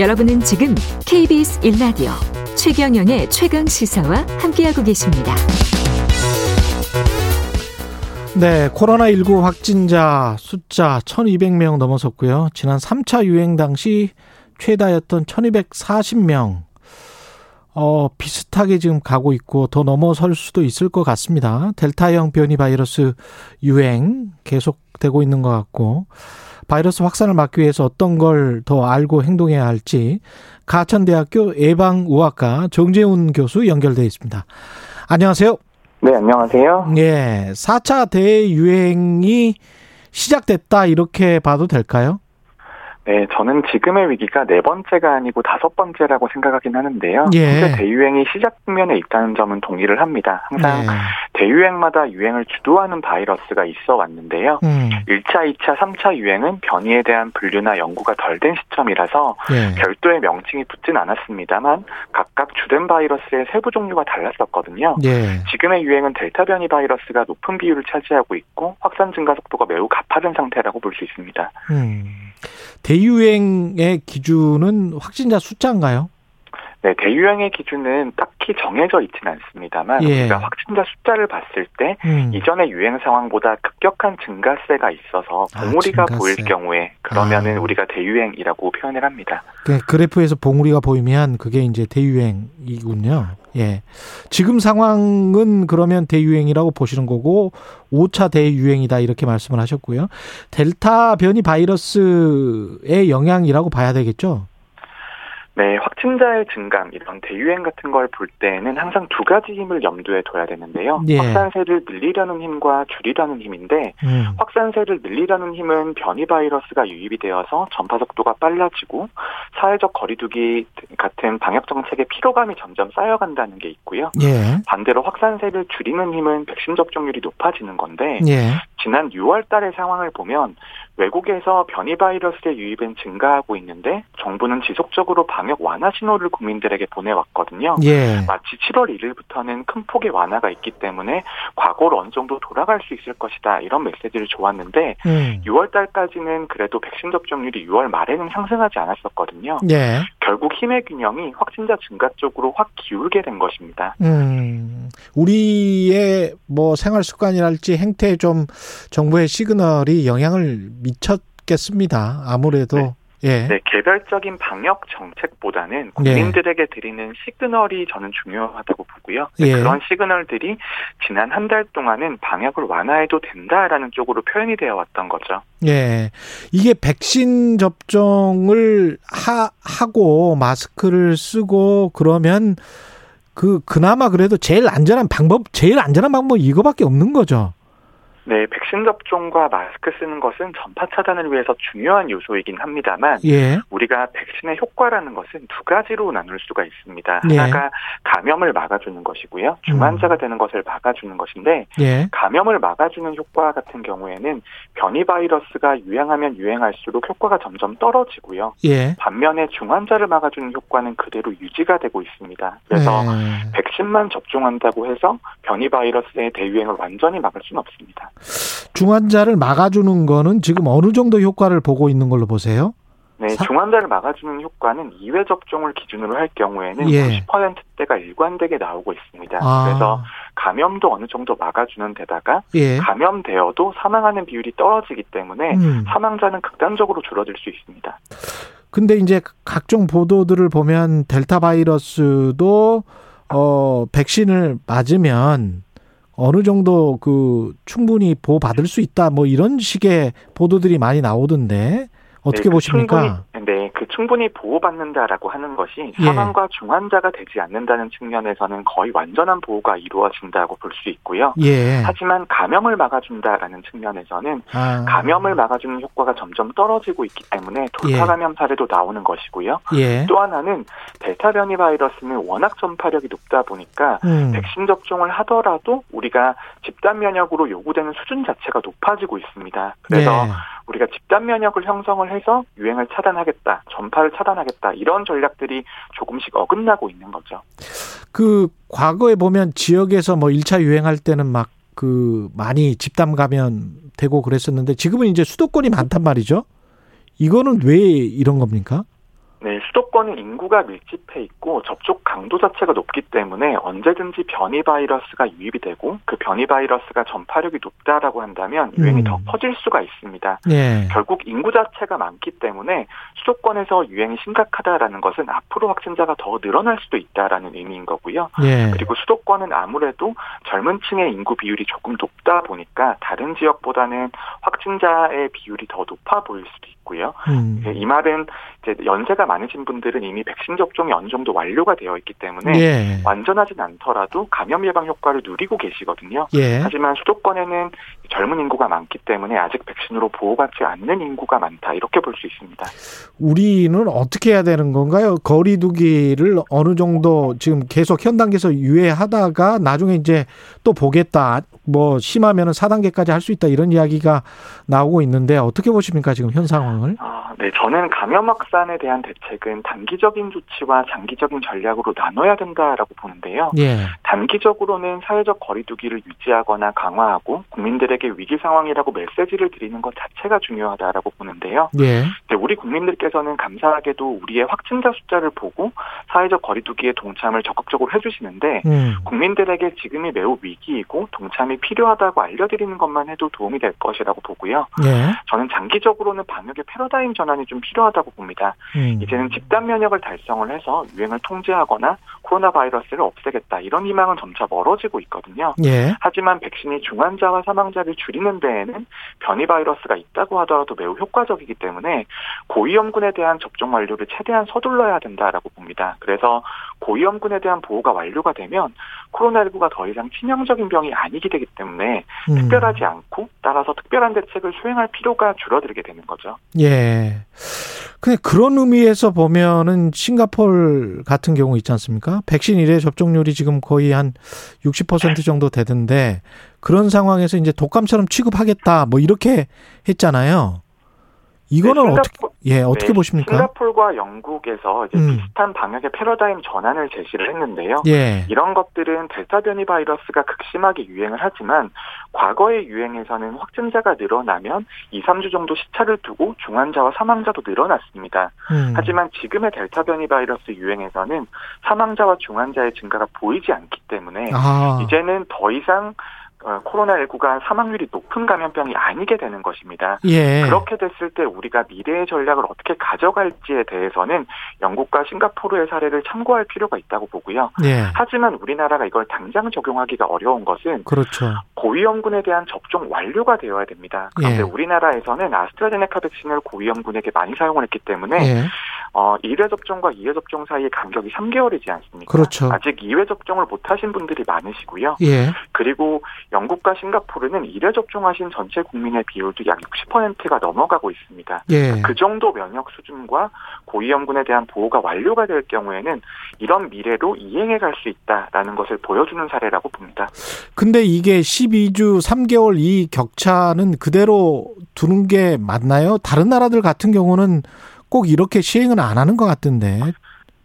여러분은 지금 KBS 1라디오 최경영의 최강 시사와 함께하고 계십니다. 네, 코로나19 확진자 숫자 1200명 넘어섰고요. 지난 3차 유행 당시 최다였던 1240명. 어, 비슷하게 지금 가고 있고 더 넘어설 수도 있을 것 같습니다. 델타형 변이 바이러스 유행 계속되고 있는 것 같고 바이러스 확산을 막기 위해서 어떤 걸 더 알고 행동해야 할지 가천대학교 예방의학과 정재훈 교수 연결돼 있습니다. 안녕하세요. 네, 안녕하세요. 예, 4차 대유행이 시작됐다 이렇게 봐도 될까요? 네, 저는 지금의 위기가 네 번째가 아니고 다섯 번째라고 생각하긴 하는데요. 예. 현재 대유행이 시작 국면에 있다는 점은 동의를 합니다. 항상 네. 대유행마다 유행을 주도하는 바이러스가 있어 왔는데요. 음, 1차, 2차, 3차 유행은 변이에 대한 분류나 연구가 덜 된 시점이라서 예. 별도의 명칭이 붙진 않았습니다만 각각 주된 바이러스의 세부 종류가 달랐었거든요. 예. 지금의 유행은 델타 변이 바이러스가 높은 비율을 차지하고 있고 확산 증가 속도가 매우 가파른 상태라고 볼 수 있습니다. 음. 대유행의 기준은 확진자 숫자인가요? 네, 대유행의 기준은 딱히 정해져 있지는 않습니다만 예. 우리가 확진자 숫자를 봤을 때 음. 이전의 유행 상황보다 급격한 증가세가 있어서 아, 봉우리가 증가세. 보일 경우에 그러면은 아. 우리가 대유행이라고 표현을 합니다. 그 그래프에서 봉우리가 보이면 그게 이제 대유행이군요. 예. 지금 상황은 그러면 대유행이라고 보시는 거고 5차 대유행이다 이렇게 말씀을 하셨고요. 델타 변이 바이러스의 영향이라고 봐야 되겠죠? 네, 확진자의 증감 이런 대유행 같은 걸 볼 때는 항상 두 가지 힘을 염두에 둬야 되는데요. 예. 확산세를 늘리려는 힘과 줄이려는 힘인데 음. 확산세를 늘리려는 힘은 변이 바이러스가 유입이 되어서 전파 속도가 빨라지고 사회적 거리두기 같은 방역 정책의 피로감이 점점 쌓여간다는 게 있고요. 예. 반대로 확산세를 줄이는 힘은 백신 접종률이 높아지는 건데 예. 지난 6월 달의 상황을 보면 외국에서 변이 바이러스의 유입은 증가하고 있는데 정부는 지속적으로 방역 완화 신호를 국민들에게 보내왔거든요. 예. 마치 7월 1일부터는 큰 폭의 완화가 있기 때문에 과거로 어느 정도 돌아갈 수 있을 것이다 이런 메시지를 줘왔는데 음. 6월 달까지는 그래도 백신 접종률이 6월 말에는 상승하지 않았었거든요. 예. 결국 힘의 균형이 확진자 증가 쪽으로 확 기울게 된 것입니다. 음, 우리의 뭐 생활 습관이랄지 행태에 좀 정부의 시그널이 영향을 미쳤겠습니다. 아무래도 네. 예. 네, 개별적인 방역 정책보다는 국민들에게 드리는 시그널이 저는 중요하다고 보고요. 네, 예. 그런 시그널들이 지난 한 달 동안은 방역을 완화해도 된다라는 쪽으로 표현이 되어 왔던 거죠. 예. 이게 백신 접종을 하, 하고 마스크를 쓰고 그러면 그 그나마 그래도 제일 안전한 방법, 제일 안전한 방법 이거밖에 없는 거죠. 네, 백신 접종과 마스크 쓰는 것은 전파 차단을 위해서 중요한 요소이긴 합니다만 예. 우리가 백신의 효과라는 것은 두 가지로 나눌 수가 있습니다. 예. 하나가 감염을 막아주는 것이고요. 중환자가 되는 것을 막아주는 것인데 예. 감염을 막아주는 효과 같은 경우에는 변이 바이러스가 유행하면 유행할수록 효과가 점점 떨어지고요. 예. 반면에 중환자를 막아주는 효과는 그대로 유지가 되고 있습니다. 그래서 예. 백신만 접종한다고 해서 변이 바이러스의 대유행을 완전히 막을 수는 없습니다. 중환자를 막아주는 거는 지금 어느 정도 효과를 보고 있는 걸로 보세요? 네, 사- 중환자를 막아주는 효과는 2회 접종을 기준으로 할 경우에는 예. 90%대가 일관되게 나오고 있습니다. 아. 그래서 감염도 어느 정도 막아주는 데다가 예. 감염되어도 사망하는 비율이 떨어지기 때문에 음. 사망자는 극단적으로 줄어들 수 있습니다. 근데 이제 각종 보도들을 보면 델타 바이러스도 어 백신을 맞으면 어느 정도 그 충분히 보호받을 수 있다 뭐 이런 식의 보도들이 많이 나오던데 어떻게 네, 그 보십니까? 네, 그 충분히 보호받는다라고 하는 것이 예. 사망과 중환자가 되지 않는다는 측면에서는 거의 완전한 보호가 이루어진다고 볼 수 있고요. 예. 하지만 감염을 막아준다라는 측면에서는 아. 감염을 막아주는 효과가 점점 떨어지고 있기 때문에 돌파 예. 감염 사례도 나오는 것이고요. 예. 또 하나는 델타 변이 바이러스는 워낙 전파력이 높다 보니까 음. 백신 접종을 하더라도 우리가 집단 면역으로 요구되는 수준 자체가 높아지고 있습니다. 그래서 예. 우리가 집단 면역을 형성을 해서 유행을 차단하겠다, 전파를 차단하겠다 이런 전략들이 조금씩 어긋나고 있는 거죠. 그 과거에 보면 지역에서 뭐 1차 유행할 때는 막 그 많이 집단 감염 되고 그랬었는데 지금은 이제 수도권이 많단 말이죠. 이거는 왜 이런 겁니까? 네, 수도권은 인구가 밀집해 있고 접촉 강도 자체가 높기 때문에 언제든지 변이 바이러스가 유입이 되고 그 변이 바이러스가 전파력이 높다라고 한다면 유행이 음. 더 퍼질 수가 있습니다. 예. 결국 인구 자체가 많기 때문에 수도권에서 유행이 심각하다라는 것은 앞으로 확진자가 더 늘어날 수도 있다라는 의미인 거고요. 예. 그리고 수도권은 아무래도 젊은 층의 인구 비율이 조금 높다 보니까 다른 지역보다는 확진자의 비율이 더 높아 보일 수도 있고 요. 음. 이 말은 이제 연세가 많으신 분들은 이미 백신 접종이 어느 정도 완료가 되어 있기 때문에 예. 완전하진 않더라도 감염 예방 효과를 누리고 계시거든요. 예. 하지만 수도권에는 젊은 인구가 많기 때문에 아직 백신으로 보호받지 않는 인구가 많다 이렇게 볼 수 있습니다. 우리는 어떻게 해야 되는 건가요? 거리두기를 어느 정도 지금 계속 현 단계에서 유예하다가 나중에 이제 또 보겠다. 뭐 심하면은 4단계까지 할 수 있다 이런 이야기가 나오고 있는데 어떻게 보십니까 지금 현 상황을? 아, 네, 저는 감염 확산에 대한 대책은 단기적인 조치와 장기적인 전략으로 나눠야 된다라고 보는데요. 예. 단기적으로는 사회적 거리두기를 유지하거나 강화하고 국민들에게 위기 상황이라고 메시지를 드리는 것 자체가 중요하다라고 보는데요. 예. 네, 우리 국민들께서는 감사하게도 우리의 확진자 숫자를 보고 사회적 거리두기에 동참을 적극적으로 해주시는데 음. 국민들에게 지금이 매우 위기이고 동참이 필요하다고 알려드리는 것만 해도 도움이 될 것이라고 보고요. 예. 저는 장기적으로는 방역의 패러다임 전환이 좀 필요하다고 봅니다. 음. 이제는 집단 면역을 달성을 해서 유행을 통제하거나 코로나 바이러스를 없애겠다 이런 희망은 점차 멀어지고 있거든요. 예. 하지만 백신이 중환자와 사망자를 줄이는 데에는 변이 바이러스가 있다고 하더라도 매우 효과적이기 때문에 고위험군에 대한 접종 완료를 최대한 서둘러야 된다라고 봅니다. 그래서 고위험군에 대한 보호가 완료가 되면 코로나19가 더 이상 치명적인 병이 아니게 되기 때문에 음. 특별하지 않고 따라서 특별한 대책을 수행할 필요가 줄어들게 되는 거죠. 예. 근데 그런 의미에서 보면은 싱가폴 같은 경우 있지 않습니까? 백신 1회 접종률이 지금 거의 한 60% 정도 되던데 그런 상황에서 이제 독감처럼 취급하겠다 뭐 이렇게 했잖아요. 이거는 네, 어떻게 예, 어떻게 네, 보십니까? 싱가폴과 영국에서 이제 음. 비슷한 방역의 패러다임 전환을 제시를 했는데요. 예. 이런 것들은 델타 변이 바이러스가 극심하게 유행을 하지만 과거의 유행에서는 확진자가 늘어나면 2, 3주 정도 시차를 두고 중환자와 사망자도 늘어났습니다. 음. 하지만 지금의 델타 변이 바이러스 유행에서는 사망자와 중환자의 증가가 보이지 않기 때문에 아. 이제는 더 이상 어, 코로나19가 사망률이 높은 감염병이 아니게 되는 것입니다. 예. 그렇게 됐을 때 우리가 미래의 전략을 어떻게 가져갈지에 대해서는 영국과 싱가포르의 사례를 참고할 필요가 있다고 보고요. 예. 하지만 우리나라가 이걸 당장 적용하기가 어려운 것은 그렇죠. 고위험군에 대한 접종 완료가 되어야 됩니다. 그런데 예. 우리나라에서는 아스트라제네카 백신을 고위험군에게 많이 사용을 했기 때문에 예. 어, 1회 접종과 2회 접종 사이의 간격이 3개월이지 않습니까? 그렇죠. 아직 2회 접종을 못 하신 분들이 많으시고요. 예. 그리고 영국과 싱가포르는 1회 접종하신 전체 국민의 비율도 약 60%가 넘어가고 있습니다. 예. 그 정도 면역 수준과 고위험군에 대한 보호가 완료가 될 경우에는 이런 미래로 이행해 갈 수 있다라는 것을 보여주는 사례라고 봅니다. 근데 이게 12주 3개월 이 격차는 그대로 두는 게 맞나요? 다른 나라들 같은 경우는 꼭 이렇게 시행은 안 하는 것 같던데.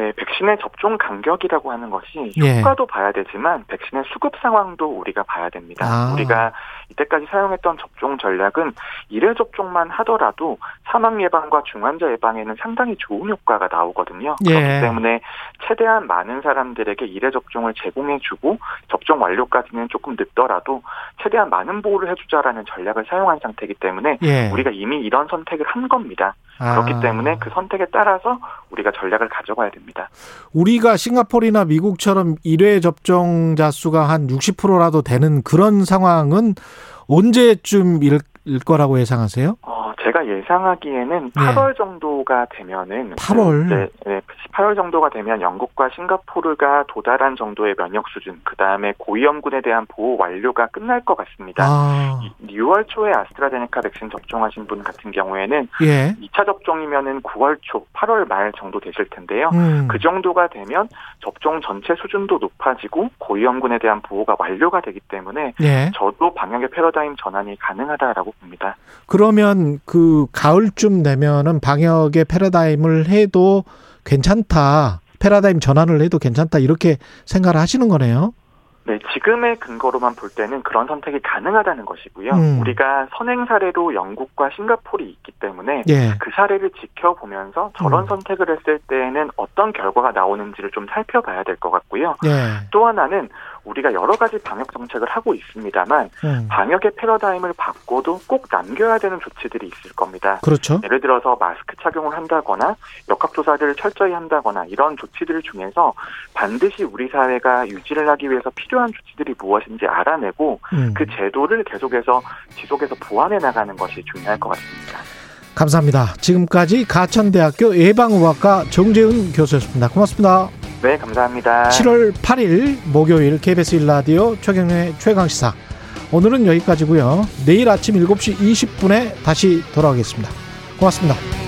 네, 백신의 접종 간격이라고 하는 것이 예. 효과도 봐야 되지만 백신의 수급 상황도 우리가 봐야 됩니다. 아. 우리가 이때까지 사용했던 접종 전략은 1회 접종만 하더라도 사망 예방과 중환자 예방에는 상당히 좋은 효과가 나오거든요. 예. 그렇기 때문에 최대한 많은 사람들에게 1회 접종을 제공해주고 접종 완료까지는 조금 늦더라도 최대한 많은 보호를 해주자라는 전략을 사용한 상태이기 때문에 예. 우리가 이미 이런 선택을 한 겁니다. 아. 그렇기 때문에 그 선택에 따라서 우리가 전략을 가져가야 됩니다. 우리가 싱가포르나 미국처럼 1회 접종자 수가 한 60%라도 되는 그런 상황은 언제쯤일 거라고 예상하세요? 어, 제가 예상하기에는 8월 정도가 되면은 8월? 네, 네, 8월 정도가 되면 영국과 싱가포르가 도달한 정도의 면역 수준, 그 다음에 고위험군에 대한 보호 완료가 끝날 것 같습니다. 아, 6월 초에 아스트라제네카 백신 접종하신 분 같은 경우에는 예. 2차 접종이면은 9월 초, 8월 말 정도 되실 텐데요. 음. 그 정도가 되면 접종 전체 수준도 높아지고 고위험군에 대한 보호가 완료가 되기 때문에 예. 저도 방역의 패러다임 전환이 가능하다라고 봅니다. 그러면 그 가을쯤 되면은 방역의 패러다임을 해도 괜찮다. 패러다임 전환을 해도 괜찮다. 이렇게 생각을 하시는 거네요. 네, 지금의 근거로만 볼 때는 그런 선택이 가능하다는 것이고요. 음. 우리가 선행 사례로 영국과 싱가포르이 있기 때문에 예. 그 사례를 지켜보면서 저런 음. 선택을 했을 때에는 어떤 결과가 나오는지를 좀 살펴봐야 될 것 같고요. 예. 또 하나는 우리가 여러 가지 방역 정책을 하고 있습니다만 음. 방역의 패러다임을 바꿔도 꼭 남겨야 되는 조치들이 있을 겁니다. 그렇죠. 예를 들어서 마스크 착용을 한다거나 역학조사를 철저히 한다거나 이런 조치들 중에서 반드시 우리 사회가 유지를 하기 위해서 필요한 조치들이 무엇인지 알아내고 음. 그 제도를 계속해서 지속해서 보완해 나가는 것이 중요할 것 같습니다. 감사합니다. 지금까지 가천대학교 예방의학과 정재훈 교수였습니다. 고맙습니다. 네, 감사합니다. 7월 8일 목요일 KBS 1라디오 최경의 최강시사. 오늘은 여기까지고요. 내일 아침 7시 20분에 다시 돌아오겠습니다. 고맙습니다.